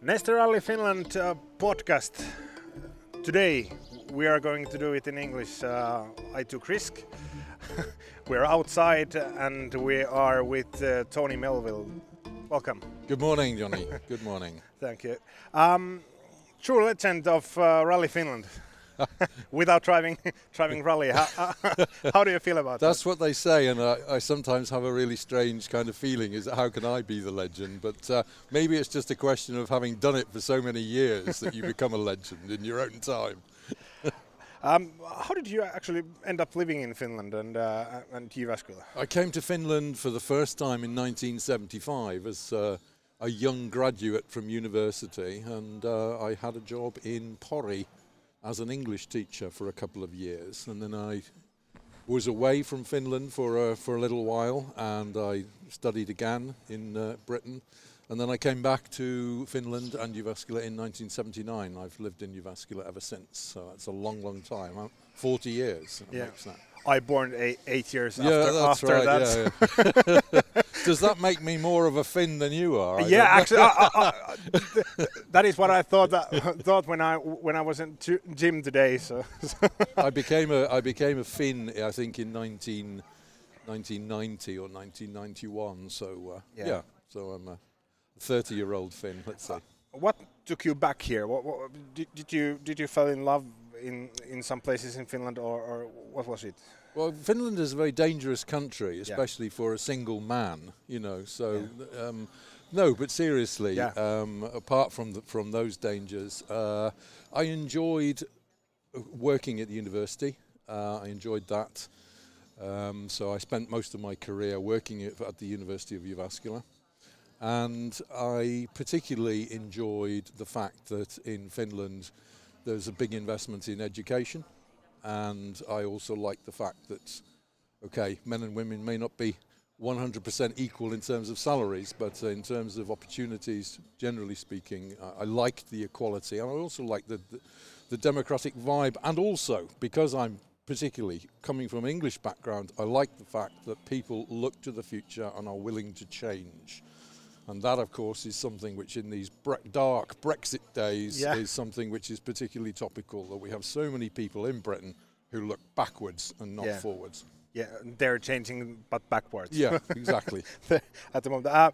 Neste Rally Finland uh, podcast. Today we are going to do it in English. Uh, I took risk. We're outside and we are with uh, Tony Melville. Welcome. Good morning, Joni. Good morning. Thank you. Um, true legend of uh, Rally Finland. Without driving, driving rally, how, how, do you feel about That's that? That's what they say, and I, I, sometimes have a really strange kind of feeling: is how can I be the legend? But uh, maybe it's just a question of having done it for so many years that you become a legend in your own time. Um, how did you actually end up living in Finland and uh, and Jyväskylä? I came to Finland for the first time in 1975 as uh, a young graduate from university, and uh, I had a job in Pori as an English teacher for a couple of years, and then I was away from Finland for a, for a little while, and I studied again in uh, Britain, and then I came back to Finland and Jyväskylä in 1979. I've lived in Jyväskylä ever since, so that's a long, long time. 40 years. Yeah. I born eight, eight years yeah, after, that's after right. that. Yeah, yeah. Does that make me more of a Finn than you are? I yeah, actually, I, I, I, that is what I thought. That, thought when I when I was in gym today. So, I became a I became a Finn. I think in 19, 1990 or 1991. So uh, yeah. yeah. so I'm a 30 year old Finn. Let's say. What took you back here? What, what, did, did you did you fall in love in in some places in Finland, or, or what was it? Well, Finland is a very dangerous country, especially yeah. for a single man. You know, so yeah. um, no, but seriously, yeah. um, apart from the, from those dangers, uh, I enjoyed working at the university. Uh, I enjoyed that. Um, so I spent most of my career working at, at the University of Jyväskylä. And I particularly enjoyed the fact that in Finland there's a big investment in education and I also like the fact that, okay, men and women may not be 100% equal in terms of salaries, but in terms of opportunities, generally speaking, I liked the equality, and I also like the, the, the democratic vibe, and also because I'm particularly coming from an English background, I like the fact that people look to the future and are willing to change. And that, of course, is something which, in these bre- dark Brexit days, yeah. is something which is particularly topical. That we have so many people in Britain who look backwards and not yeah. forwards. Yeah, they're changing, but backwards. Yeah, exactly. At the moment, uh,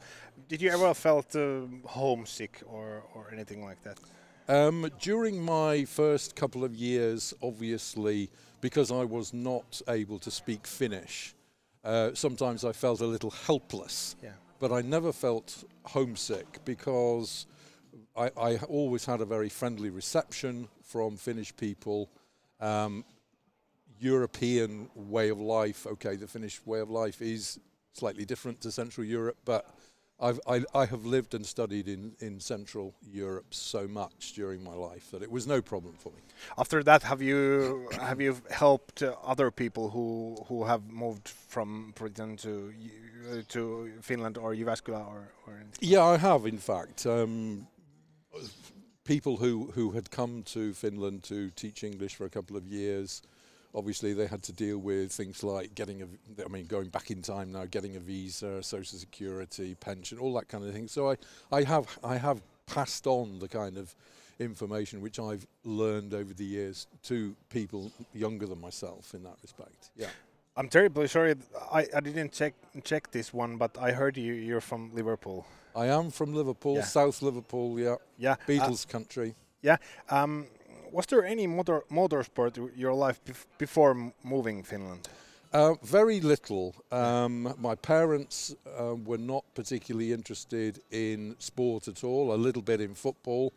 did you ever felt uh, homesick or or anything like that? Um, during my first couple of years, obviously, because I was not able to speak Finnish, uh, sometimes I felt a little helpless. Yeah but I never felt homesick because I, I always had a very friendly reception from Finnish people. Um, European way of life, okay, the Finnish way of life is slightly different to Central Europe, but I've, I, I have lived and studied in, in Central Europe so much during my life that it was no problem for me. After that, have you have you helped other people who who have moved from Britain to uh, to Finland or Jyväskylä or, or Yeah, I have in fact. Um, people who, who had come to Finland to teach English for a couple of years obviously they had to deal with things like getting a, I mean, going back in time now, getting a visa, social security, pension, all that kind of thing. So I, I have, I have passed on the kind of information which I've learned over the years to people younger than myself in that respect. Yeah. I'm terribly sorry. I, I didn't check check this one, but I heard you you're from Liverpool. I am from Liverpool, yeah. South Liverpool. Yeah. Yeah. Beatles uh, country. Yeah. Um, was there any motor motorsport in your life bef before moving Finland? Uh, very little. Um, my parents uh, were not particularly interested in sport at all. A little bit in football.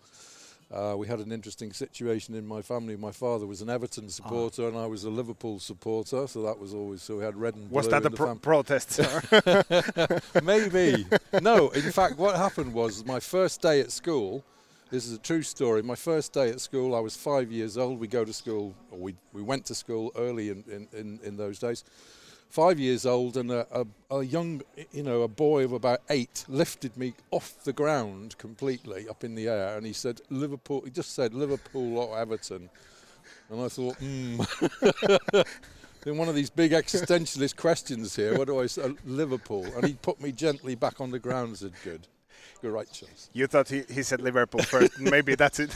Uh, we had an interesting situation in my family. My father was an Everton ah. supporter, oh. and I was a Liverpool supporter. So that was always so we had red and blue. Was that a pro protest? Maybe. no. In fact, what happened was my first day at school. This is a true story. My first day at school, I was five years old. We go to school, or we, we went to school early in, in, in, in those days. Five years old, and a, a, a, young, you know, a boy of about eight lifted me off the ground completely up in the air, and he said, Liverpool, he just said Liverpool or Everton. And I thought, hmm. in one of these big existentialist questions here, what do I say? Liverpool. And he put me gently back on the ground said, good. The right choice. You thought he, he said Liverpool first. Maybe that's it.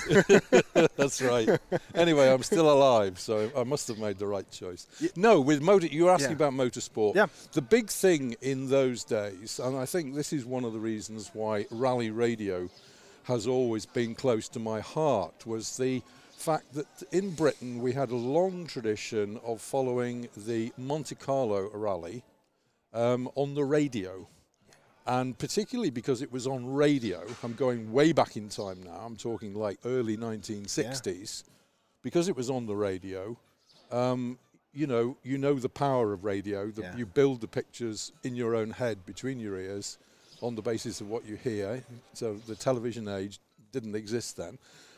that's right. Anyway, I'm still alive, so I must have made the right choice. No, with motor, you were asking yeah. about motorsport. Yeah. The big thing in those days, and I think this is one of the reasons why rally radio has always been close to my heart, was the fact that in Britain we had a long tradition of following the Monte Carlo rally um, on the radio. And particularly because it was on radio, I'm going way back in time now, I'm talking like early 1960s, yeah. because it was on the radio, um, you know, you know the power of radio, that yeah. you build the pictures in your own head between your ears on the basis of what you hear. So the television age didn't exist then.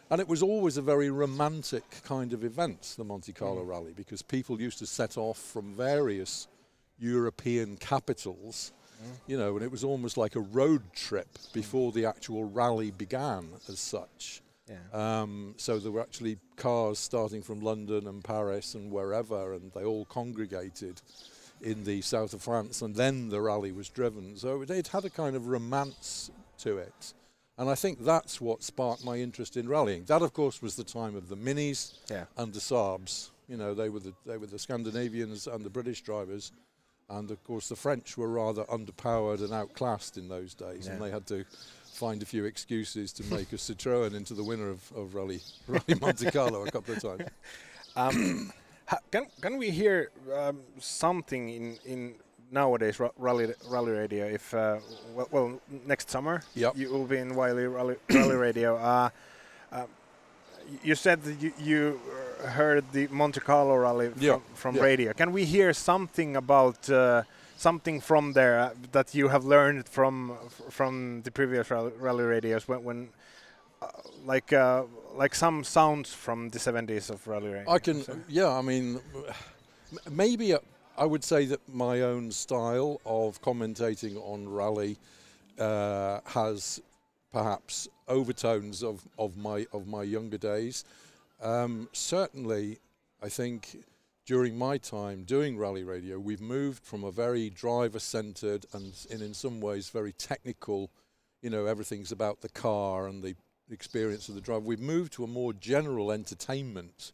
And it was always a very romantic kind of event, the Monte Carlo mm. Rally, because people used to set off from various European capitals. You know, and it was almost like a road trip before the actual rally began as such. Yeah. Um, so there were actually cars starting from London and Paris and wherever, and they all congregated in the south of France, and then the rally was driven. So it, it had a kind of romance to it. And I think that's what sparked my interest in rallying. That, of course, was the time of the Minis yeah. and the Saabs. You know, they were the they were the Scandinavians and the British drivers, and of course the French were rather underpowered and outclassed in those days, yeah. and they had to find a few excuses to make a Citroën into the winner of, of Rally Rally Monte Carlo a couple of times. Um, can can we hear um, something in in nowadays rally rally radio if uh, well, well, next summer yep. you will be in Yle rally, rally radio uh, uh, you said that you, you, heard the Monte Carlo rally from, yep. from yep. radio can we hear something about uh, something from there uh, that you have learned from from the previous rally, radios when, when uh, like like some sounds from the 70s of rally radio I can so. yeah I mean maybe I would say that my own style of commentating on rally uh, has perhaps overtones of, of my of my younger days. Um, certainly, I think during my time doing rally radio, we've moved from a very driver-centered and, and in some ways very technical, you know, everything's about the car and the experience of the driver. We've moved to a more general entertainment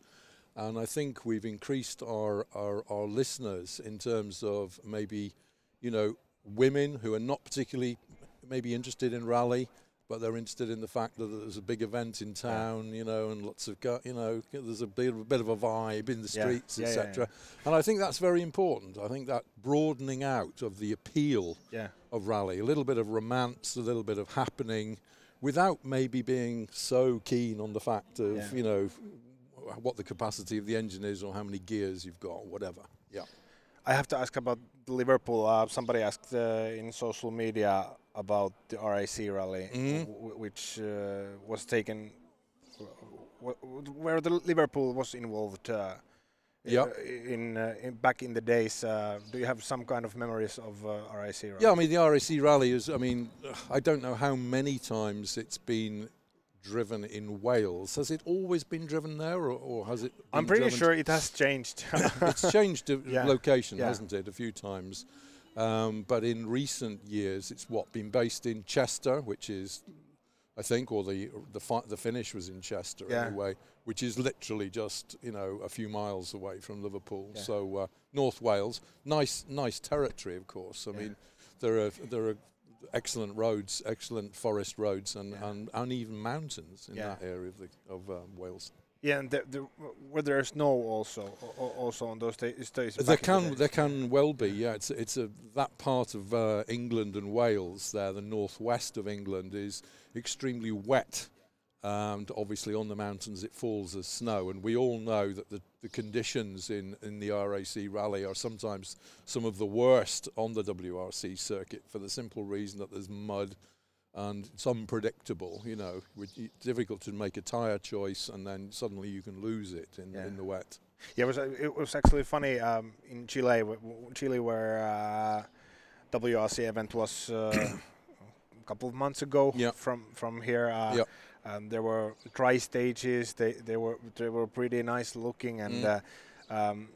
and I think we've increased our, our, our listeners in terms of maybe, you know, women who are not particularly maybe interested in rally, but they're interested in the fact that there's a big event in town, you know, and lots of, you know, there's a bit, a bit of a vibe in the streets, yeah. yeah, etc. Yeah, and I think that's very important. I think that broadening out of the appeal of rally, a little bit of romance, a little bit of happening, without maybe being so keen on the fact of, you know, what the capacity of the engine is or how many gears you've got, or whatever. Yeah. I have to ask about Liverpool. Uh, somebody asked uh, in social media about the RAC rally, mm-hmm. which uh, was taken, where the Liverpool was involved. Uh, yeah. In, uh, in, back in the days, uh, do you have some kind of memories of RAC rally? Yeah, I mean the RAC rally is. I mean, I don't know how many times it's been driven in Wales. Has it always been driven there, or, or has it? I'm pretty sure it has changed. it's changed yeah. location, yeah. hasn't it, a few times? Um, but in recent years, it's what been based in Chester, which is, I think, or the the, fi- the finish was in Chester yeah. anyway, which is literally just you know a few miles away from Liverpool. So uh, North Wales, nice nice territory, of course. I mean, there are there are excellent roads, excellent forest roads, and, yeah. and, and even mountains in yeah. that area of, the, of um, Wales. Yeah, and the, the, where there's snow also, also on those days. There can the there can well be. Yeah, it's it's a that part of uh, England and Wales there, the northwest of England is extremely wet and obviously on the mountains it falls as snow. And we all know that the, the conditions in, in the RAC rally are sometimes some of the worst on the WRC circuit for the simple reason that there's mud and it's unpredictable, you know, it's difficult to make a tyre choice and then suddenly you can lose it in, yeah. in the wet. Yeah, it was, it was actually funny um, in Chile, Chile where uh, WRC event was uh, a couple of months ago yeah. from, from here. Uh, yeah um, there were dry stages. They they were they were pretty nice looking, and mm. uh, um,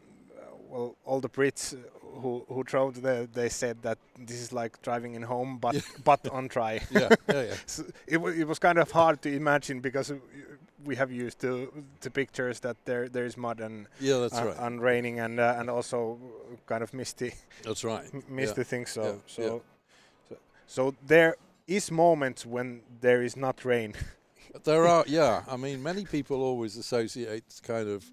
well, all the Brits who who drove there, they said that this is like driving in home, but but on dry. yeah, yeah, yeah. so it, it was kind of hard to imagine because we have used to the pictures that there there is mud and yeah, that's uh, right, and raining and uh, and also kind of misty. That's right, misty yeah. things. So yeah. so, yeah. so so there is moments when there is not rain. there are, yeah. I mean, many people always associate kind of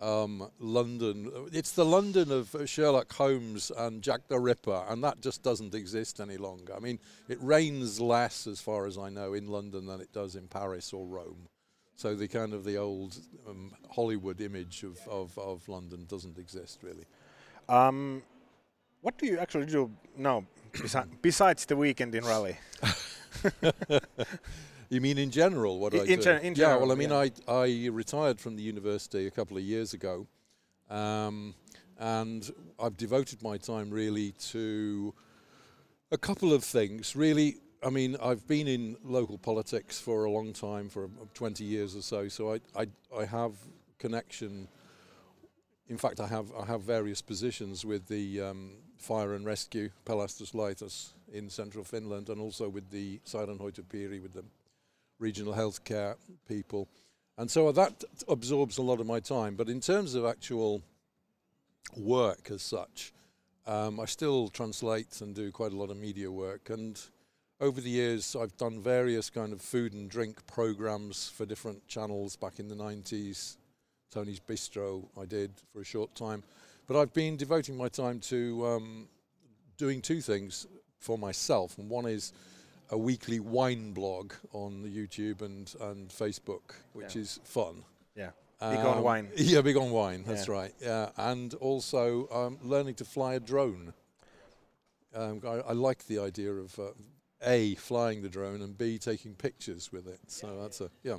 um, London. It's the London of Sherlock Holmes and Jack the Ripper, and that just doesn't exist any longer. I mean, it rains less, as far as I know, in London than it does in Paris or Rome. So the kind of the old um, Hollywood image of, of, of, London doesn't exist really. Um, what do you actually do now besides the weekend in rally? you mean in general? What I, I do? Gen in general, yeah, well, I mean, yeah. I I retired from the university a couple of years ago, um, and I've devoted my time really to a couple of things. Really, I mean, I've been in local politics for a long time, for 20 years or so. So I I, I have connection. In fact, I have I have various positions with the um, fire and rescue, Pelastus Pelastuslaitos in central Finland, and also with the Sairaanhoitopiiri, with the regional healthcare people. And so that absorbs a lot of my time. But in terms of actual work as such, um, I still translate and do quite a lot of media work. And over the years, I've done various kind of food and drink programs for different channels back in the 90s. Tony's Bistro, I did for a short time. But I've been devoting my time to um, doing two things for myself. And one is a weekly wine blog on the YouTube and, and Facebook, which yeah. is fun. Yeah. Big um, on wine. Yeah, big on wine. That's yeah. right. Yeah, and also um, learning to fly a drone. Um, I, I, like the idea of uh, a flying the drone and b taking pictures with it. So that's a yeah, yeah.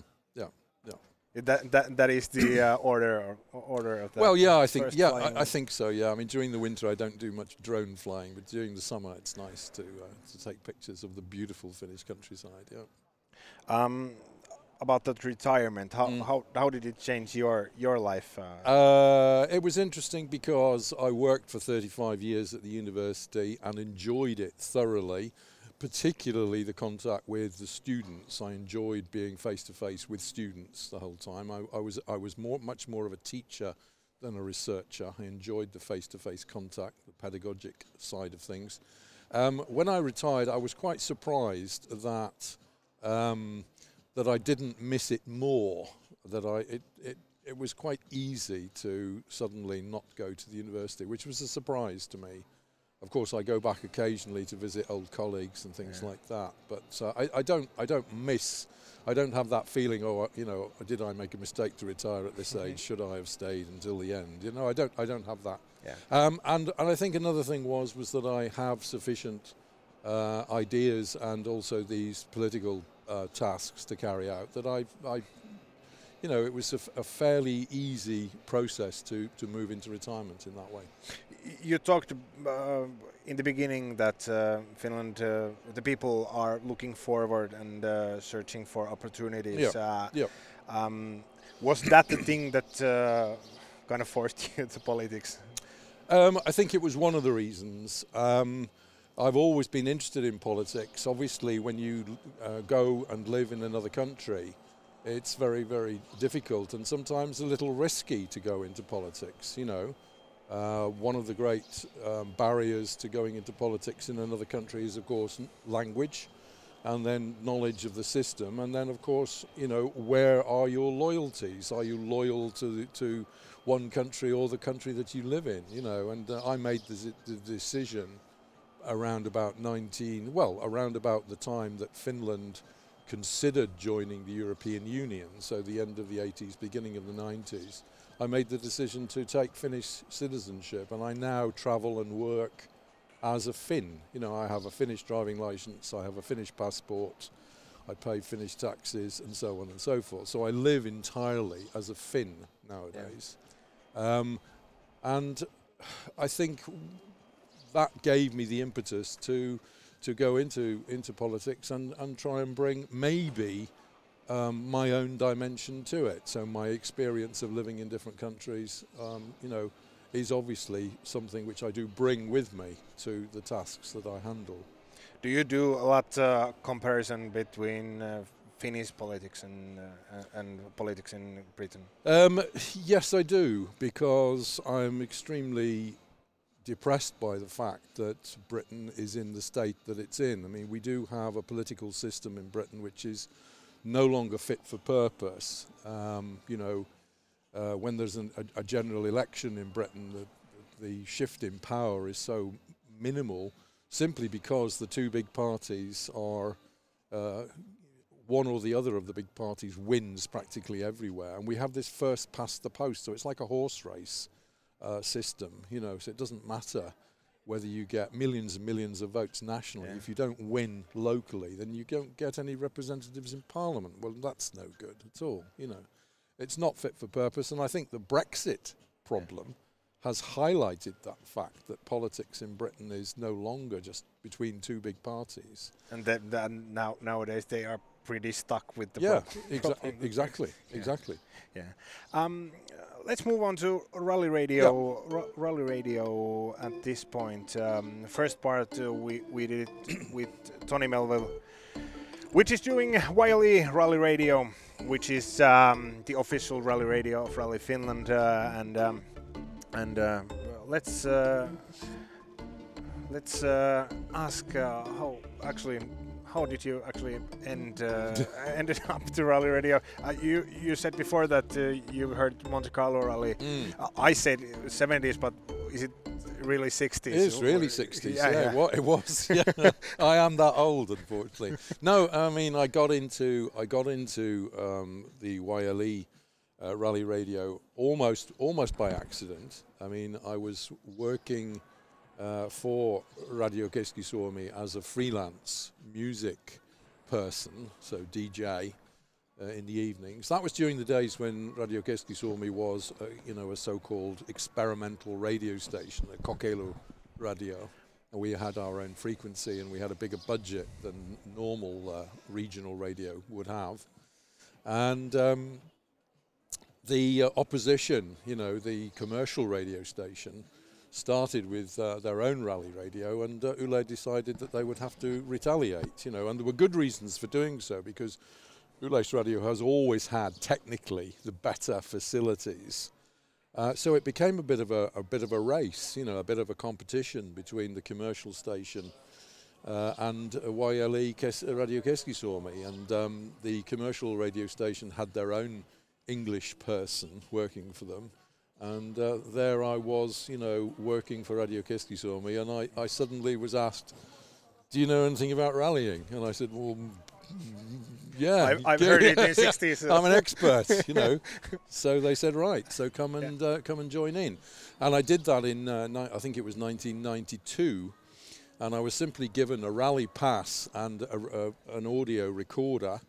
That that that is the uh, order order of that. Well, yeah, I think yeah, I, I, think so. Yeah, I mean during the winter I don't do much drone flying, but during the summer it's nice to uh, to take pictures of the beautiful Finnish countryside. Yeah. Um, about that retirement, how mm. how how did it change your your life? Uh? uh, it was interesting because I worked for 35 years at the university and enjoyed it thoroughly particularly the contact with the students. I enjoyed being face to face with students the whole time. I, I, was I was more much more of a teacher than a researcher. I enjoyed the face to face contact, the pedagogic side of things. Um, when I retired, I was quite surprised that um, that I didn't miss it more. That I it, it it was quite easy to suddenly not go to the university, which was a surprise to me. Of course, I go back occasionally to visit old colleagues and things yeah. like that. But uh, I, I, don't, I don't miss, I don't have that feeling. Oh, you know, did I make a mistake to retire at this age? Should I have stayed until the end? You know, I don't, I don't have that. Yeah. Um, and and I think another thing was was that I have sufficient uh, ideas and also these political uh, tasks to carry out that I, I you know, it was a, a fairly easy process to, to move into retirement in that way you talked uh, in the beginning that uh, Finland, uh, the people are looking forward and uh, searching for opportunities. Yeah. yeah. Um, was that the thing that uh, kind of forced you to politics? Um, I think it was one of the reasons. Um, I've always been interested in politics. Obviously, when you uh, go and live in another country, it's very, very difficult and sometimes a little risky to go into politics, you know. Uh, one of the great um, barriers to going into politics in another country is, of course, language, and then knowledge of the system, and then, of course, you know, where are your loyalties? Are you loyal to to one country or the country that you live in? You know, and uh, I made the, the decision around about 19, well, around about the time that Finland considered joining the European Union, so the end of the 80s, beginning of the 90s I made the decision to take Finnish citizenship, and I now travel and work as a Finn. You know, I have a Finnish driving license, I have a Finnish passport, I pay Finnish taxes, and so on and so forth. So I live entirely as a Finn nowadays. Yeah. Um, and I think that gave me the impetus to to go into into politics and, and try and bring maybe um, my own dimension to it. So my experience of living in different countries, um, you know, is obviously something which I do bring with me to the tasks that I handle. Do you do a lot uh, comparison between uh, Finnish politics and uh, and politics in Britain? Um, yes, I do because I'm extremely depressed by the fact that Britain is in the state that it's in. I mean, we do have a political system in Britain which is no longer fit for purpose. Um, you know, uh, when there's an, a, a, general election in Britain, the, the shift in power is so minimal simply because the two big parties are. Uh, one or the other of the big parties wins practically everywhere, and we have this first past the post, so it's like a horse race uh, system, you know. So it doesn't matter whether you get millions and millions of votes nationally. Yeah. If you don't win locally, then you don't get any representatives in Parliament. Well, that's no good at all. You know, it's not fit for purpose. And I think the Brexit problem yeah. has highlighted that fact that politics in Britain is no longer just between two big parties. And that, that now nowadays they are pretty stuck with the yeah, exa- exactly, yeah. exactly. Yeah. Um, let's move on to rally radio. Yeah. Rally radio. At this point, um, first part uh, we we did it with Tony Melville, which is doing Yle Rally Radio, which is um, the official rally radio of Rally Finland, uh, and um, and uh, let's. Uh, let's uh, ask uh, how actually how did you actually end uh, ended up to rally radio? Uh, you you said before that uh, you heard Monte Carlo rally. Mm. I said 70s, but is it really 60s? It is really 60s. Yeah, yeah. yeah. it was. yeah. I am that old, unfortunately. no, I mean I got into I got into um, the YLE uh, rally radio almost almost by accident. I mean I was working uh, for Radio Keski-Suomi as a freelance music person, so DJ, uh, in the evenings. That was during the days when Radio Keski-Suomi was, uh, you know, a so-called experimental radio station, a kokeilu radio. And we had our own frequency and we had a bigger budget than normal uh, regional radio would have. And um, the uh, opposition, you know, the commercial radio station, started with uh, their own rally radio, and uh, Yle decided that they would have to retaliate. You know, and there were good reasons for doing so because Yle's radio has always had technically the better facilities. Uh, so it became a bit of a, a, bit of a race, you know, a bit of a competition between the commercial station uh, and YLE Kes- Radio Keski-Suomi. And um, the commercial radio station had their own English person working for them. And uh, there I was, you know, working for Radio Keski-Suomi, and I, I suddenly was asked, do you know anything about rallying? And I said, well, yeah. I've, I've heard it in the 60s. I'm an expert, you know. so they said, right, so come and yeah. uh, come and join in. And I did that in, uh, ni- I think it was 1992, and I was simply given a rally pass and a, a, an audio recorder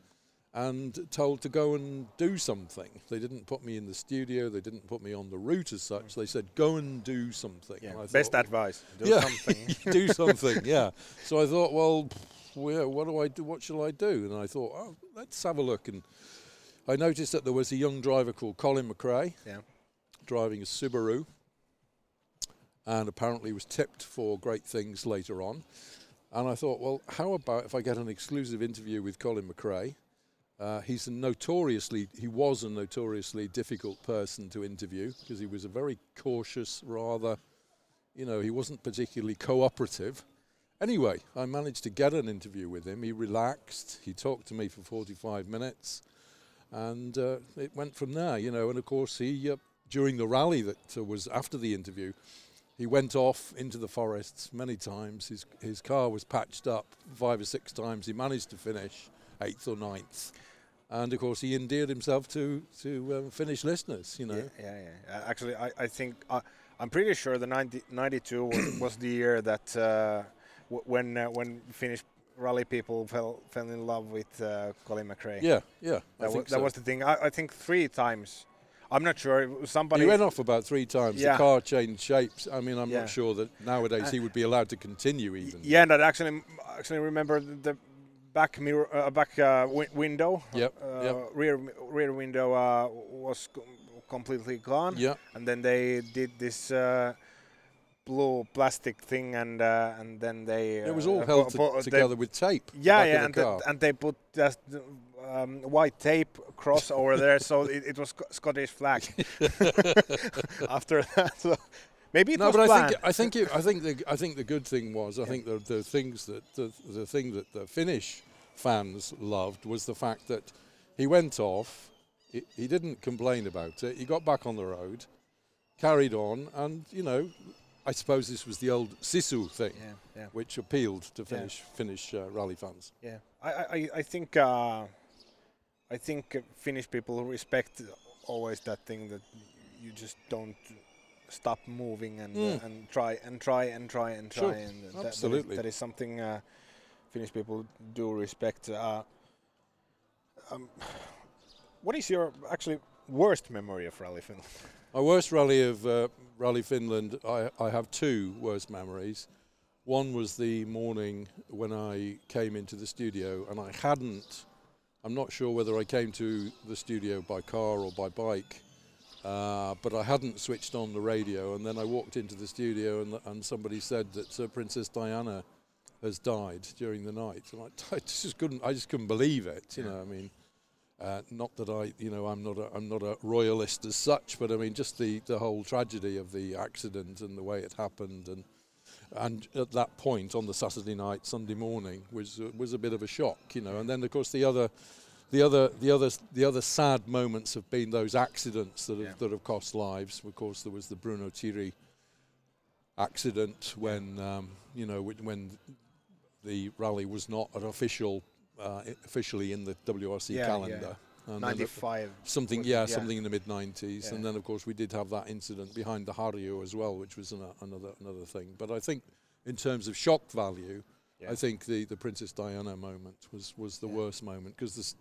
and told to go and do something. They didn't put me in the studio, they didn't put me on the route as such. Mm. They said, go and do something. Yeah, best thought, advice. Do yeah, something. do something, yeah. So I thought, well, what do I do? What shall I do? And I thought, oh, let's have a look. And I noticed that there was a young driver called Colin McRae yeah. driving a Subaru and apparently was tipped for great things later on. And I thought, well, how about if I get an exclusive interview with Colin McRae? Uh, he's notoriously, he was a notoriously difficult person to interview because he was a very cautious, rather, you know, he wasn't particularly cooperative. Anyway, I managed to get an interview with him. He relaxed. He talked to me for 45 minutes, and uh, it went from there, you know. And of course, he uh, during the rally that uh, was after the interview, he went off into the forests many times. His his car was patched up five or six times. He managed to finish eighth or ninth and of course he endeared himself to to um, Finnish listeners. You know. Yeah, yeah. yeah. Uh, actually, I, I think uh, I'm pretty sure the 90, 92 was, was the year that uh, when uh, when Finnish rally people fell fell in love with uh, Colin McRae. Yeah, yeah. That, was, that was the thing. I, I, think three times. I'm not sure. Somebody. He went off about three times. Yeah. The car changed shapes. I mean, I'm yeah. not sure that nowadays he would be allowed to continue even. Yeah, and I actually actually remember the back mirror, uh, back uh, wi window. Yep. Uh, yep. Rear rear window uh, was completely gone. Yeah. And then they did this uh, blue plastic thing, and uh, and then they. it was all held to, together with tape. Yeah, yeah, and, the, and they put just um, white tape cross over there, so it, it was Scottish flag. After that, so maybe it no, was but planned. I think I think it, I think the I think the good thing was I yeah. think the the things that the the thing that the Finnish fans loved was the fact that he went off. He, he didn't complain about it. He got back on the road, carried on, and you know I suppose this was the old Sisu thing, yeah, yeah. which appealed to Finnish yeah. Finnish uh, rally fans. Yeah, I I, I think uh, I think Finnish people respect always that thing that you just don't stop moving and mm. uh, and try and try and try and try sure. and that, absolutely that is, that is something uh, Finnish people do respect. Uh, um, what is your actually worst memory of Rally Finland? My worst rally of uh, Rally Finland, I, I have two worst memories. One was the morning when I came into the studio and I hadn't, I'm not sure whether I came to the studio by car or by bike, uh, but I hadn't switched on the radio. And then I walked into the studio and, and somebody said that uh, Princess Diana has died during the night. And I, I just couldn't, I just couldn't believe it. You yeah. know, I mean, uh, not that I, you know, I'm not a, I'm not a royalist as such, but I mean, just the, the whole tragedy of the accident and the way it happened, and and at that point on the Saturday night, Sunday morning was uh, was a bit of a shock, you know. And then of course the other, the other, the other, the other sad moments have been those accidents that have, yeah. that have cost lives. Of course, there was the Bruno Thiry accident when um, you know when the rally was not an official uh, officially in the WRC yeah, calendar. Yeah. 95. Something, yeah, yeah, something in the mid 90s. And then, of course, we did have that incident behind the Harju as well, which was an, another another thing. But I think, in terms of shock value, I think the, the Princess Diana moment was, was the worst moment because the,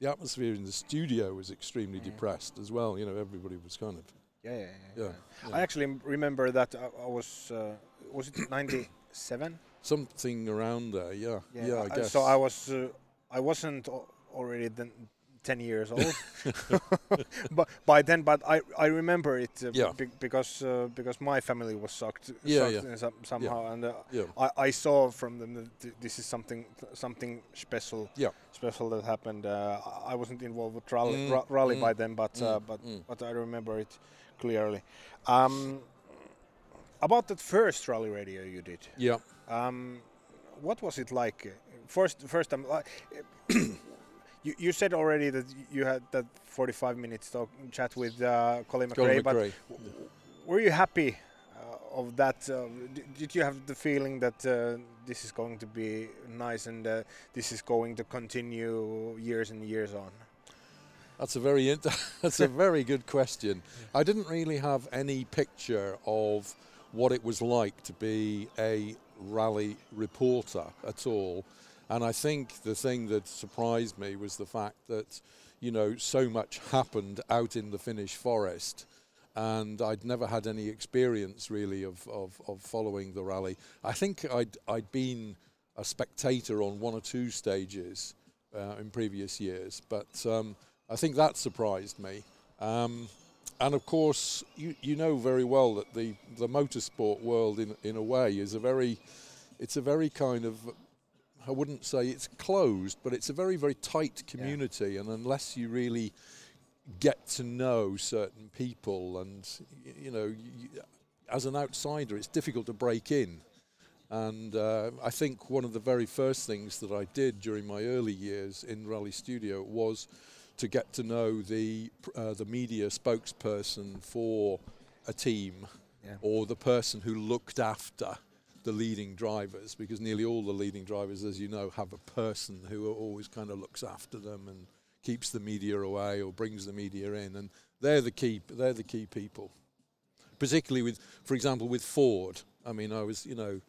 the atmosphere in the studio was extremely depressed as well. You know, everybody was kind of. Yeah, yeah, yeah. yeah. I actually remember that I, I was, uh, was it 97? Something around there, yeah. Yeah, yeah I guess. So I was, uh, I wasn't already then 10 years old but by then but i i remember it uh, yeah. be because uh, because my family was sucked, yeah, yeah. Some, somehow yeah. and uh, yeah. I, I saw from them that th this is something something special yeah special that happened uh, i wasn't involved with rally, mm. rally mm. by then but uh, mm. but mm. but i remember it clearly um, about that first rally radio you did yeah um, what was it like first first time you, you said already that you had that 45 minutes talk chat with uh, Colin McRae, but were you happy uh, of that? Uh, did you have the feeling that uh, this is going to be nice and uh, this is going to continue years and years on? That's a very that's a very good question. I didn't really have any picture of what it was like to be a rally reporter at all. And I think the thing that surprised me was the fact that, you know, so much happened out in the Finnish forest. And I'd never had any experience really of, of, of following the rally. I think I'd, I'd been a spectator on one or two stages uh, in previous years, but um, I think that surprised me. Um, and of course, you, you know very well that the, the motorsport world, in, in a way, is a very, it's a very kind of I wouldn't say it's closed, but it's a very, very tight community. Yeah. And unless you really get to know certain people, and you know, you, as an outsider, it's difficult to break in. And uh, I think one of the very first things that I did during my early years in Rally Studio was to get to know the uh, the media spokesperson for a team yeah. or the person who looked after the leading drivers because nearly all the leading drivers, as you know, have a person who always kind of looks after them and keeps the media away or brings the media in, and they're the key. They're the key people. Particularly with, for example, with Ford. I mean, I was, you know,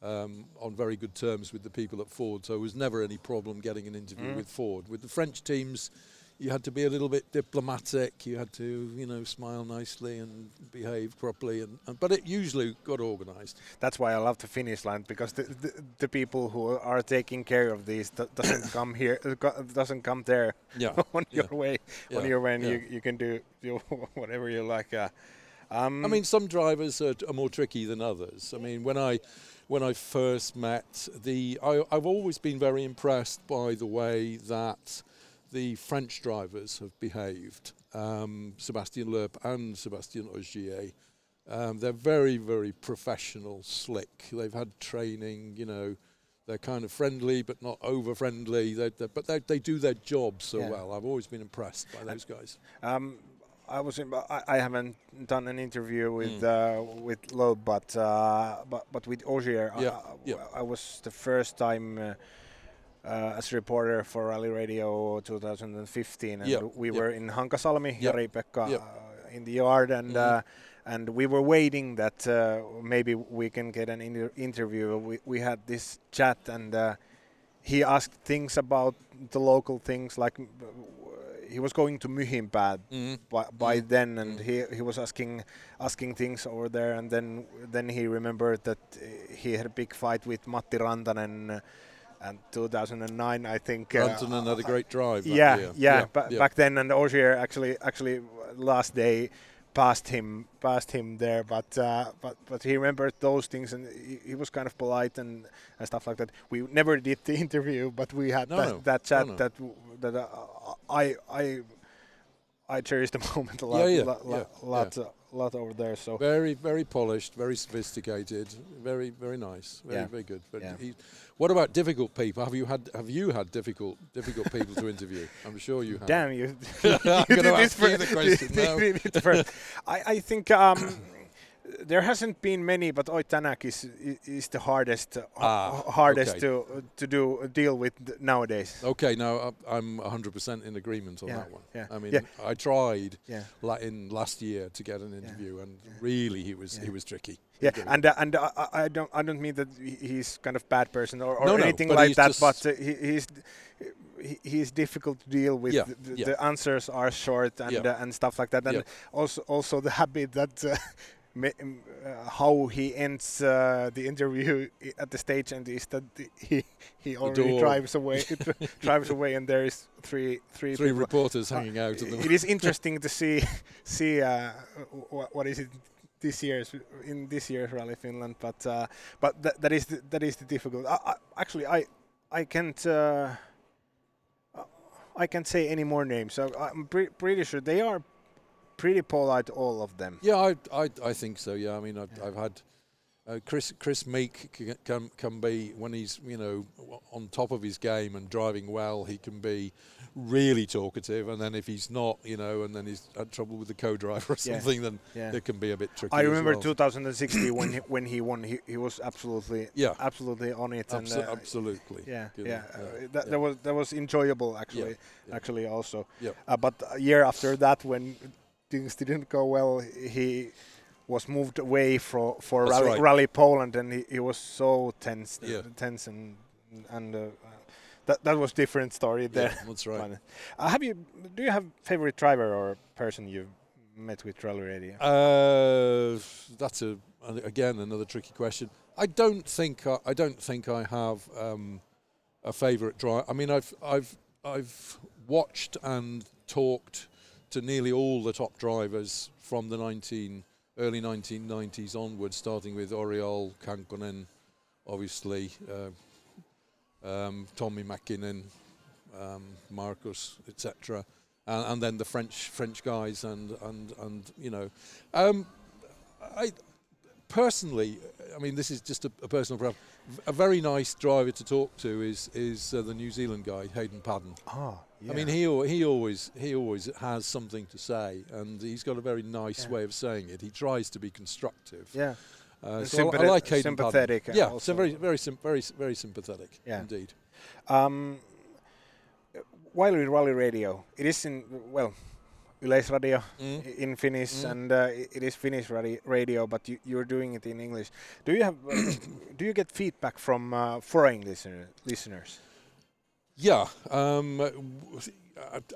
um, on very good terms with the people at Ford, so there was never any problem getting an interview mm. with Ford. With the French teams, you had to be a little bit diplomatic. You had to, you know, smile nicely and behave properly. And, and but it usually got organised. That's why I love the finish line because the, the, the people who are taking care of these doesn't come here, doesn't come there yeah. on yeah. your way. Yeah. On your way, and you, you can do, do whatever you like. Uh, um, I mean, some drivers are, are, more tricky than others. I mean, when I when I first met the, I, I've always been very impressed by the way that the French drivers have behaved, um, Sebastien Loeb and Sebastian Ogier. Um, they're very, very professional, slick. They've had training, you know, they're kind of friendly but not over friendly. They're, they're, but they, they do their job so yeah. well. I've always been impressed by those guys. Um, I was in, I, I haven't done an interview with mm. uh, with Loeb, but uh, but but with Ogier, yeah. I, yeah. I, was the first time. Uh, uh, as a reporter for Rally Radio 2015, and yep. we yep. were in Hankasalmi, yep. Pekka, yep. Uh, in the yard, and mm-hmm. Uh, and we were waiting that uh, maybe we can get an inter- interview. We we had this chat, and uh, he asked things about the local things, like he was going to Myhimpää mm-hmm. by, by mm-hmm. then, and mm-hmm. he he was asking asking things over there, and then then he remembered that he had a big fight with Matti Rantanen and 2009 I think uh, Rantanen had a great drive yeah, yeah, yeah, ba- yeah, back then and Ogier actually actually last day passed him passed him there. But uh, but but he remembered those things and he, he, was kind of polite and, and stuff like that. We never did the interview but we had no, that, no. that chat no, that that uh, I I I cherish the moment a lot yeah, yeah, lot, yeah, lot, uh, lot over there. So very, very polished, very sophisticated, very, very nice, very, yeah. very good. But yeah. he, what about difficult people? Have you had have you had difficult difficult people to interview? I'm sure you have. Damn you! I'm going to ask you the question. I, I think. Um, there hasn't been many, but Ott Tänak is is the hardest ah, hardest okay. to to do deal with nowadays. Okay, now I'm 100% in agreement on yeah, that one. Yeah. I mean, yeah. I tried yeah. in last year to get an interview, and really he was he was tricky. Yeah, and uh, and uh, I don't I don't mean that he's kind of bad person or, or no, anything no, like that, but uh, he, he's he's difficult to deal with. Yeah, the, yeah. the, answers are short and yeah. uh, and stuff like that, and also also the habit that uh, how he ends uh, the interview at the stage and is that he he already drives away drives away and there is three three three reporters uh, hanging out. it is interesting to see see uh, what, what is it this year's in this year's Rally Finland, but uh, but th- that is the, that is the difficult. I, I, actually, I I can't. Uh, I can't say any more names. So I'm pre- pretty sure they are pretty polite, all of them. Yeah, I, I, I think so. Yeah, I mean, I've, yeah. I've had uh, Kris Kris Meeke can can be when he's you know on top of his game and driving well, he can be really talkative, and then if he's not, you know, and then he's had trouble with the co-driver or something, yeah. then yeah. it can be a bit tricky. I remember well. 2016 when he, when he won, he, he was absolutely yeah absolutely on it. Abso- and, uh, absolutely. Yeah, yeah. yeah. Uh, that, that was that was enjoyable actually actually also. Yeah. Uh, but a year after that, when things didn't go well, he was moved away for for rally, right. rally, Poland, and he, he was so tense, yeah. tense, and and uh, that that was different story there. Yeah, that's right. uh, have you? Do you have favorite driver or person you met with Rally Radio? Uh, that's a again another tricky question. I don't think I, I don't think I have um, a favorite driver. I mean, I've I've I've watched and talked to nearly all the top drivers from the 19 early 1990s onwards, starting with Oriol Kankkunen, obviously, uh, um, Tommi Mäkinen, um, Marcus, etc., and, and, then the French French guys, and and and you know, um, I personally, I mean, this is just a, a personal problem. A very nice driver to talk to is is uh, the New Zealand guy, Hayden Paddon. Ah, yeah. I mean, he he always he always has something to say, and he's got a very nice yeah. way of saying it. He tries to be constructive. Yeah. Uh, so I, I like Hayden sympathetic. Paddon. Yeah, so very very sim- very very sympathetic. Yeah. Indeed. Um, while Rally Radio, it is in well Yleisradio mm. in Finnish, mm. and uh, it is Finnish radio, but you, you're doing it in English. Do you have? do you get feedback from uh, foreign listener, listeners? Yeah, um,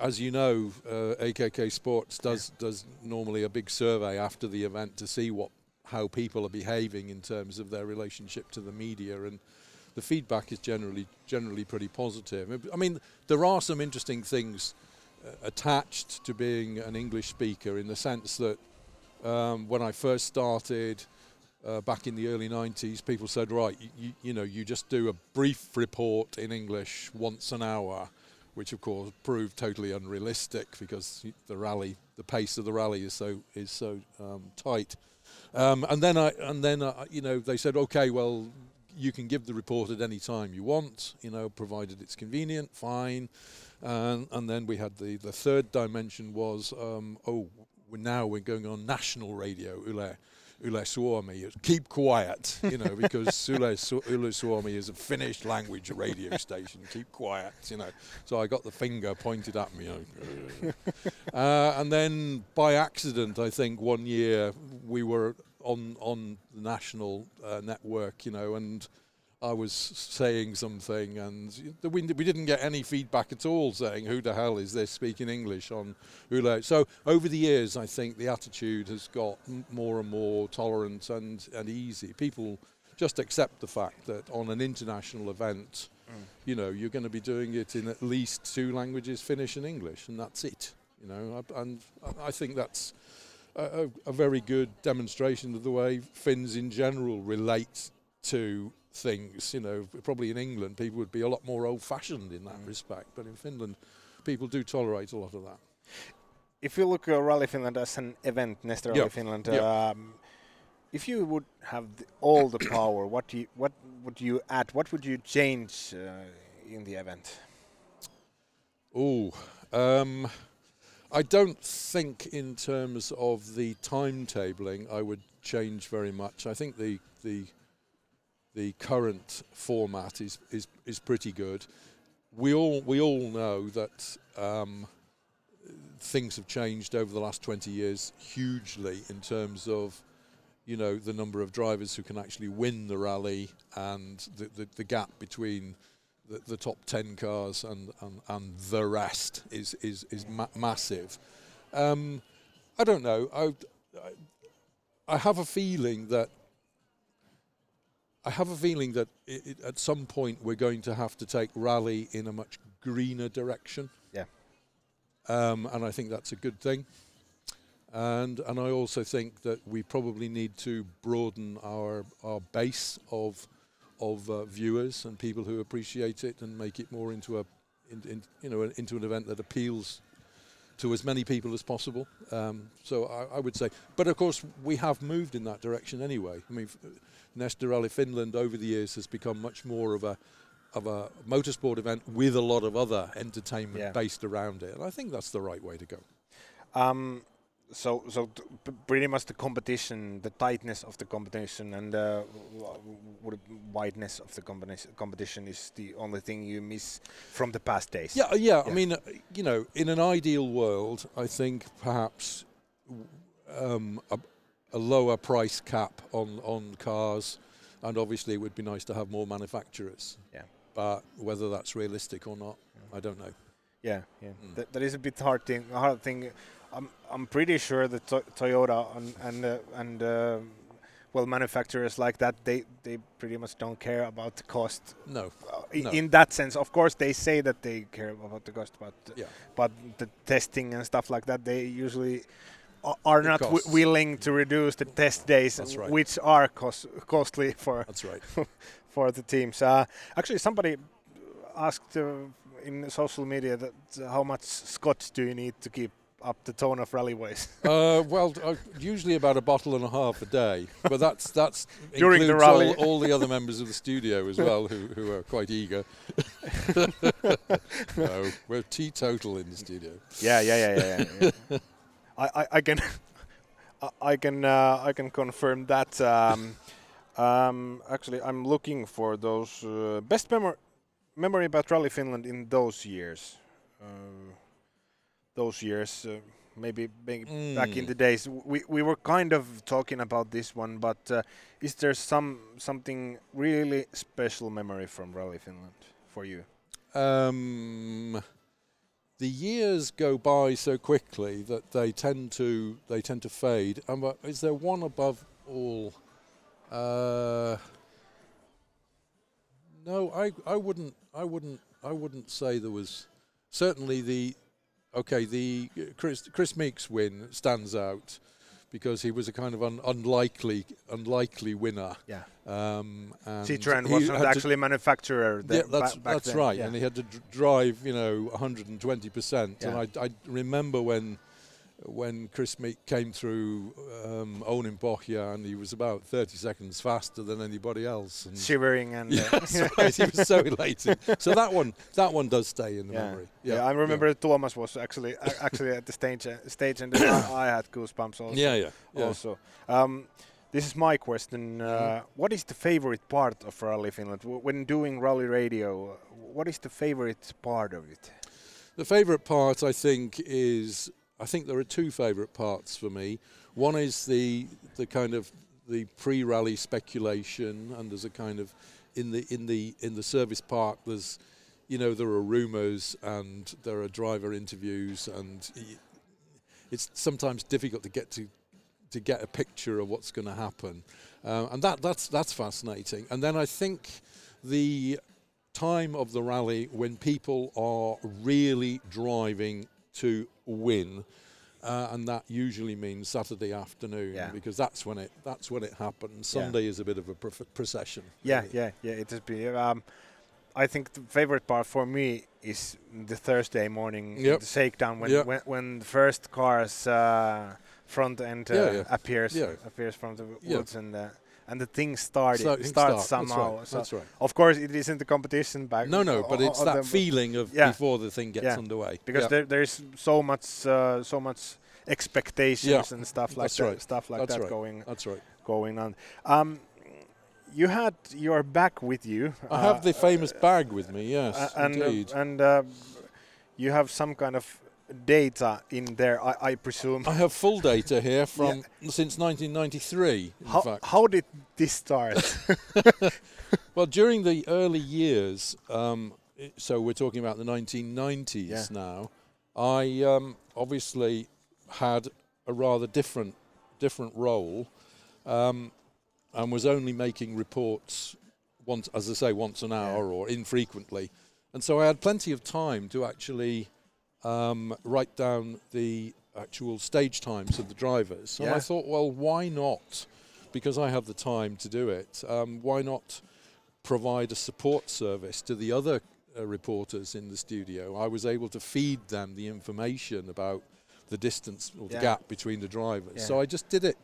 as you know, uh, AKK Sports does does normally a big survey after the event to see what how people are behaving in terms of their relationship to the media, and the feedback is generally generally pretty positive. I mean, there are some interesting things uh, attached to being an English speaker in the sense that um, when I first started. Uh, back in the early 90s, people said, right, you, you know, you just do a brief report in English once an hour, which of course proved totally unrealistic because the rally, the pace of the rally is so is so um, tight. Um, and then I and then you know they said, okay, well you can give the report at any time you want, you know, provided it's convenient, fine. And, and then we had the, the third dimension was, um, oh, now we're going on national radio, Yle. Yle Suomi, keep quiet, you know, because Yle, Yle Suomi is a Finnish language radio station. Keep quiet, you know. So I got the finger pointed at me. Uh, and then by accident, I think one year we were on on the national uh, network, you know, and I was saying something, and we, we didn't get any feedback at all saying, Who the hell is this speaking English on Yle? So, over the years, I think the attitude has got more and more tolerant and, and easy. People just accept the fact that on an international event, mm. you know, you're going to be doing it in at least two languages, Finnish and English, and that's it. You know, and I think that's a, a very good demonstration of the way Finns in general relate to things. You know, probably in England, people would be a lot more old-fashioned in that mm. respect, but in Finland, people do tolerate a lot of that. If you look at Rally Finland as an event, Neste Rally yep. Finland, yep. Um, if you would have the, all the power, what do you, what would you add? What would you change uh, in the event? Oh, um, I don't think in terms of the timetabling I would change very much. I think the the the current format is, is, is pretty good. We all, we all know that um, things have changed over the last 20 years hugely in terms of you know the number of drivers who can actually win the rally and the, the, the gap between the, the, top 10 cars and, and, and the rest is, is, is ma- massive. Um, I don't know. I, I have a feeling that I have a feeling that it, it, at some point we're going to have to take rally in a much greener direction. Yeah. Um, and I think that's a good thing. And and I also think that we probably need to broaden our our base of of uh, viewers and people who appreciate it and make it more into a in, in, you know into an event that appeals to as many people as possible. Um, so I, I, would say, but of course we have moved in that direction anyway. I mean, Neste Rally Finland over the years has become much more of a of a motorsport event with a lot of other entertainment yeah. based around it, and I think that's the right way to go. Um, so, so pretty much the competition, the tightness of the competition, and uh, wideness of the competition is the only thing you miss from the past days. Yeah, yeah. yeah. I mean, uh, you know, in an ideal world, I think perhaps um, a, a lower price cap on, on cars, and obviously it would be nice to have more manufacturers. Yeah. But whether that's realistic or not, yeah. I don't know. Yeah, yeah. Mm. Th that is a bit hard thing. Hard thing. I'm I'm pretty sure that to Toyota and and uh, and uh, well manufacturers like that they they pretty much don't care about the cost. No. Uh, no. In that sense, of course, they say that they care about the cost, but yeah. but the testing and stuff like that, they usually are not willing to reduce the test days, right. which are cost costly for That's right. for the teams. Uh, actually, somebody asked uh, in social media that uh, how much scotch do you need to keep up the tone of rallyways? uh, well, uh, usually about a bottle and a half a day, but that's that's during the rally. All, all, the other members of the studio as well, who who are quite eager. no, we're teetotal in the studio. Yeah, yeah, yeah, yeah. yeah. yeah. I, I, can I can uh, I can confirm that. Um, um, actually, I'm looking for those uh, best memory memory about Rally Finland in those years. Uh, those years, uh, maybe, mm. back in the days, we we were kind of talking about this one. But uh, is there some something really special memory from Rally Finland for you? um, the years go by so quickly that they tend to they tend to fade. Um, is there one above all? Uh, no, I I wouldn't I wouldn't I wouldn't say there was certainly the okay the Kris Kris Meeke's win stands out because he was a kind of un- unlikely unlikely winner. Yeah. Um, Citroen wasn't actually a manufacturer. yeah, that's that's then. right, yeah. and he had to d- drive, you know, 120 percent. And I, I remember when when Kris Meeke came through um, Ouninpohja and he was about 30 seconds faster than anybody else. And Shivering and yeah, uh, right, he was so elated. So that one, that one does stay in the yeah. memory. Yeah, yeah I remember yeah. Thomas was actually actually at the stage uh, stage and I, I, had goosebumps also. Yeah, yeah. Also, um, this is my question. Uh, mm-hmm. what is the favorite part of Rally Finland when doing rally radio? What is the favorite part of it? The favorite part, I think, is I think there are two favourite parts for me. One is the the kind of the pre-rally speculation, and there's a kind of in the in the in the service park. There's you know there are rumours and there are driver interviews, and it's sometimes difficult to get to to get a picture of what's going to happen, uh, and that that's that's fascinating. And then I think the time of the rally when people are really driving to win. Uh, and that usually means Saturday afternoon yeah. because that's when it that's when it happens. Sunday yeah. is a bit of a procession. Yeah, really. yeah, yeah. It has been. Um, I think the favorite part for me is the Thursday morning, yep. the shakedown when, yep. when when the first car's uh, front end uh, yeah, appears appears from the woods and uh, and the thing started so starts start. somehow. That's right. So That's right. Of course, it isn't the competition back. No, no, but it's that feeling of yeah. before the thing gets yeah. underway. Because yeah. there, there's so much, uh, so much expectations and stuff like That's that, right. stuff like That's that right. going. That's right. Going on. Um, you had your bag with you. I uh, have the famous bag with me. Yes, uh, and indeed. and uh, you have some kind of data in there, I, I, presume. I have full data here from yeah. since 1993. How, how did this start? well, during the early years, um, so we're talking about the 1990s yeah. now. I um, obviously had a rather different different role, um, and was only making reports once, as I say, once an hour yeah. or infrequently, and so I had plenty of time to actually um, write down the actual stage times of the drivers. Yeah. And I thought, well, why not? Because I have the time to do it. Um, why not provide a support service to the other uh, reporters in the studio? I was able to feed them the information about the distance or the yeah. gap between the drivers. Yeah. So I just did it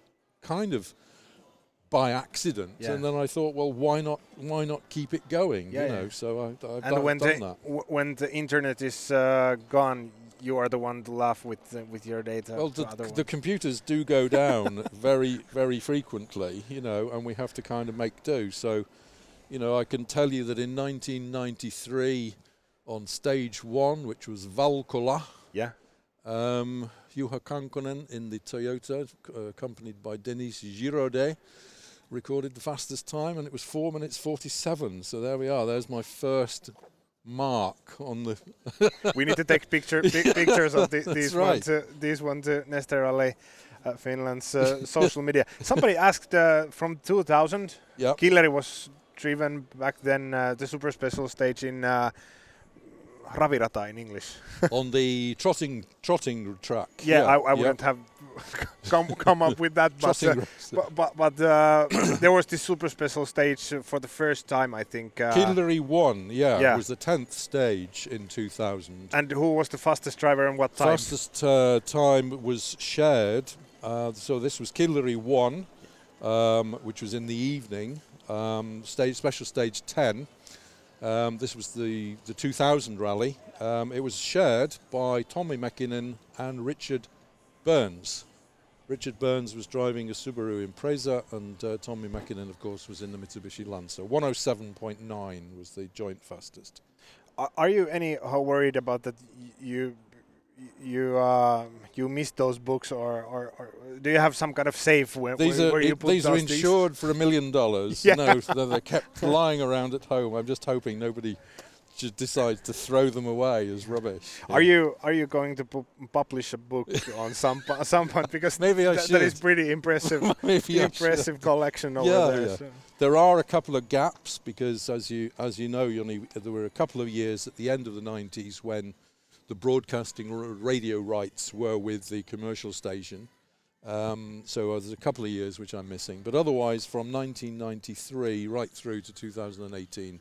kind of by accident, yeah. and then I thought, well, why not? Why not keep it going? Yeah, you know, yeah. so I, have and done, when done the when the internet is uh, gone, you are the one to laugh with uh, with your data. Well, the, the computers do go down very very frequently, you know, and we have to kind of make do. So, you know, I can tell you that in 1993, on stage one, which was Valkola, yeah, um, Juha Kankkunen in the Toyota, uh, accompanied by Denis Giraudet recorded the fastest time, and it was four minutes forty-seven. So there we are. There's my first mark on the. we need to take picture pictures of the, these right. one to these one to Neste Rally. Uh, Finland's uh, social media. Somebody asked uh, from 2000. Yep. Killeri was driven back then uh, the super special stage in uh, Ravirata in English. on the trotting trotting track. Yeah, yeah. I, I wouldn't have come come up with that, but uh, but, but, but uh, there was this super special stage for the first time, I think. Uh, Killeri won, yeah, yeah, it was the tenth stage in 2000. And who was the fastest driver and what time? Fastest uh, time was shared. Uh, so this was Killeri one, um, which was in the evening. Um, stage special stage 10 um, this was the, the 2000 rally. Um, it was shared by Tommi Mäkinen and Richard Burns. Richard Burns was driving a Subaru Impreza, and uh, Tommi Mäkinen, of course, was in the Mitsubishi Lancer. 107.9 was the joint fastest. Are you any how worried about that? You you uh, you missed those books, or, or, or, do you have some kind of safe where, these where, are, you put these are insured these? for a million dollars? No, so they're kept lying around at home. I'm just hoping nobody decides to throw them away as rubbish. Are you are you going to pu- publish a book on some some point because maybe I should. that is pretty impressive. impressive collection over yeah, there. Yeah. So. There are a couple of gaps because, as you as you know, there were a couple of years at the end of the 90s when the broadcasting radio rights were with the commercial station. Um, so uh, there's a couple of years which I'm missing, but otherwise from 1993 right through to 2018,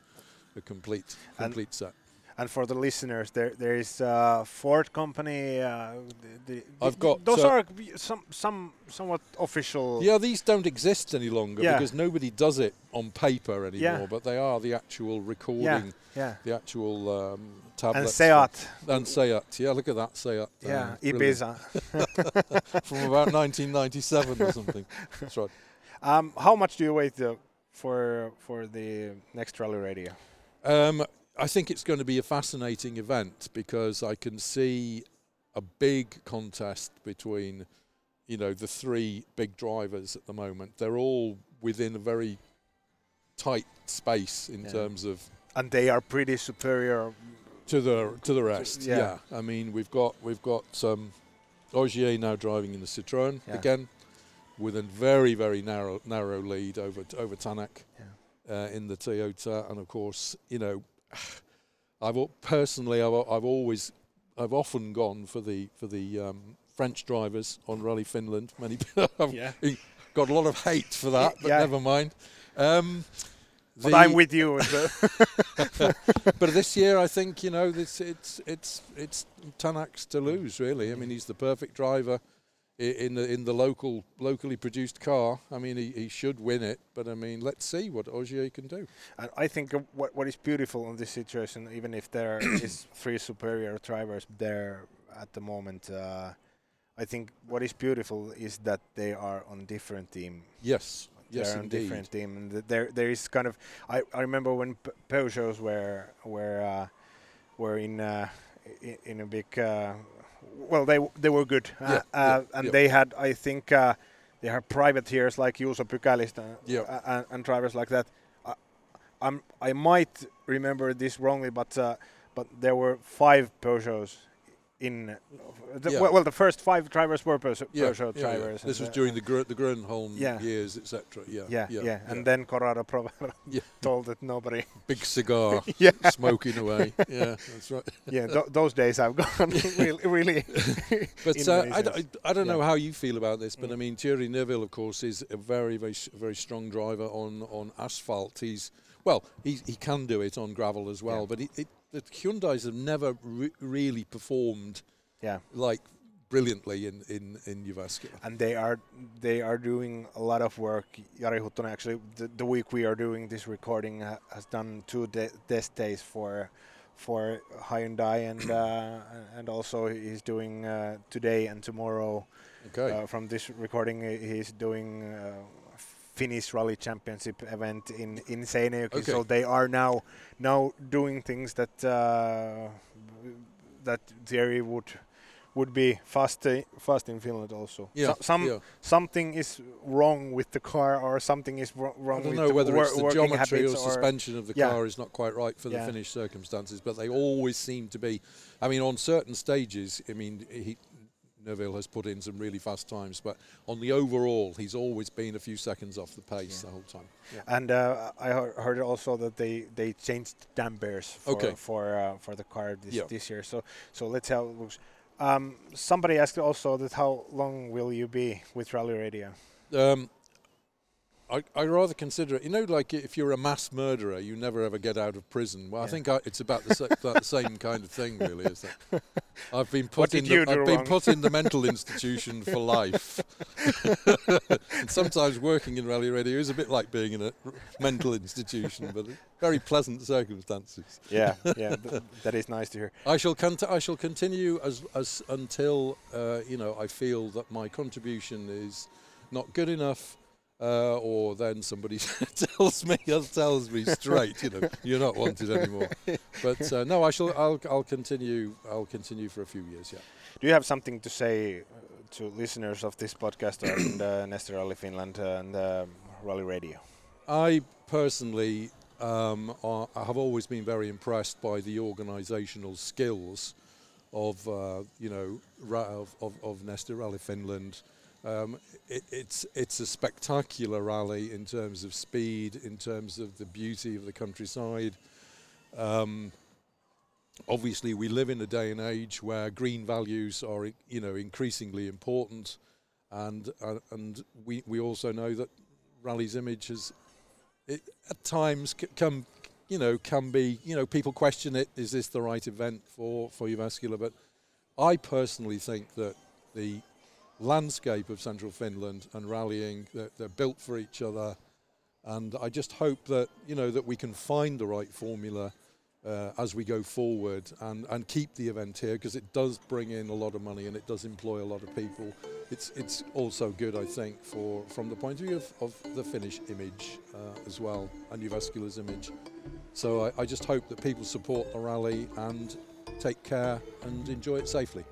a complete complete and set. And for the listeners, there there is uh, Ford Company. Uh, the, the I've got those uh, are some some somewhat official. Yeah, these don't exist any longer Yeah. because nobody does it on paper anymore. Yeah. But they are the actual recording, Yeah, yeah. the actual um, And tablets. Seat. And Seat, yeah, look at that Seat. Yeah, uh. Ibiza. From about 1997 or something. That's right. Um, how much do you wait uh, for for the next rally radio? Um, I think it's going to be a fascinating event because I can see a big contest between, you know, the three big drivers at the moment. They're all within a very tight space in Yeah. terms of And they are pretty superior. to the to the rest. yeah. Yeah. I mean we've got we've got um, Ogier now driving in the Citroen Yeah. again, with a very very narrow narrow lead over over Tanak uh, in the Toyota, and of course you know I've personally I've I've always I've often gone for the for the um, French drivers on Rally Finland. Many I've Yeah. got a lot of hate for that, but Yeah. never mind. Um, But I'm with you. but this year, I think you know this, it's it's it's Tanak's to lose. Really, I mean, he's the perfect driver in the in the local locally produced car. I mean, he, he should win it. But I mean, let's see what Ogier can do. and I think what what is beautiful in this situation, even if there is three superior drivers there at the moment, uh, I think what is beautiful is that they are on different team. Yes, yes, they're on indeed. different team, and th- there there is kind of. I, I remember when P- Peugeots were were uh, were in uh, in, in a big. Uh, well, they they were good, uh, Yeah, uh, yeah, and yeah. they had I think uh, they had privateers like Juuso Pykälistä uh, and, and drivers like that. I, I'm I might remember this wrongly, but uh, but there were five Peugeots in. The, Yeah. well, the first five drivers were Peugeot, Yeah, Peugeot yeah, drivers. This was uh, during the Gr- the Grönholm years, etc. Yeah, yeah, yeah, and then Corrado Provera told that nobody. big cigar, smoking away. Yeah, that's right. yeah, th- those days have gone really, really. But uh, I, d-. I, I don't know how you feel about this, but I Mm. mean Thierry Neuville, of course, is a very, very, very strong driver on on asphalt. He's well, he he can do it on gravel as well, but he, it, the Hyundai's have never re- really performed yeah, like brilliantly in in in Jyväskylä. and they are they are doing a lot of work. Jari Huttunen, actually, the, the week we are doing this recording, ha- has done two de- test days for for Hyundai, and uh, and also he's doing uh, today and tomorrow. Okay, Uh, from this recording, he's doing uh, Finnish Rally Championship event in in Seinäjoki. Okay. So they are now now doing things that uh, that Thierry would would be fast uh, fast in Finland also. yeah, So- some yeah. something is wrong with the car, or something is wro- I don't know the whether it's the geometry or suspension of the Yeah. car is not quite right for the Finnish circumstances, but they always seem to be. I mean, on certain stages, I mean, he, Neuville has put in some really fast times, but on the overall, he's always been a few seconds off the pace Yeah. the whole time. And uh, I heard also that they, they changed dampers for Okay. for uh, for the car this, Yeah. this year. So so let's see how it looks. Um, somebody asked also that how long will you be with Rally Radio? Um, I, I rather consider it. You know, like if you're a mass murderer, you never ever get out of prison. Well, I think I, it's about the, the same kind of thing, really. Is that I've been put in the, I've been put in the mental institution for life. and sometimes working in rally radio is a bit like being in a r- mental institution, but very pleasant circumstances. Yeah, yeah, th- that is nice to hear. I shall I shall continue as as until uh, you know I feel that my contribution is not good enough, uh, or then somebody tells me tells me straight, you know, you're not wanted anymore. But uh, no, I shall. I'll I'll continue. I'll continue for a few years. Yeah. Do you have something to say uh, to listeners of this podcast and uh, Neste Rally Finland and um, Rally Radio? I personally um, are, I have always been very impressed by the organisational skills of uh, you know of, of, of Neste Rally Finland. Um, it, it's it's a spectacular rally in terms of speed, in terms of the beauty of the countryside. Um, obviously, we live in a day and age where green values are you know increasingly important, and uh, and we we also know that rally's image has it, at times c- come you know can be you know people question it is this the right event for for Jyväskylä but I personally think that the landscape of central Finland and rallying they're, they're built for each other and I just hope that you know that we can find the right formula uh, as we go forward and, and keep the event here because it does bring in a lot of money and it does employ a lot of people. It's it's also good, I think, for from the point of view of, of the Finnish image uh, as well and Jyväskylä's image. So I, I just hope that people support the rally and take care and enjoy it safely.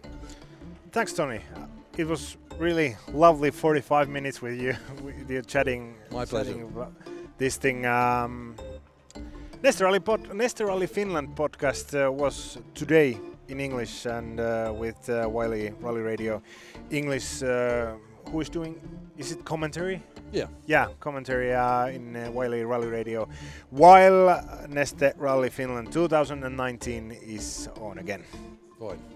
Thanks, Tony. It was really lovely 45 minutes with you, with you chatting. My pleasure. this thing. Um, Neste Rally, pod, Finland podcast uh, was today in English and uh, with uh, Yle Rally Radio English. Uh, who is doing? Is it commentary? Yeah. Yeah, commentary uh, in uh, Yle Rally Radio. While Neste Rally Finland 2019 is on again. Fine.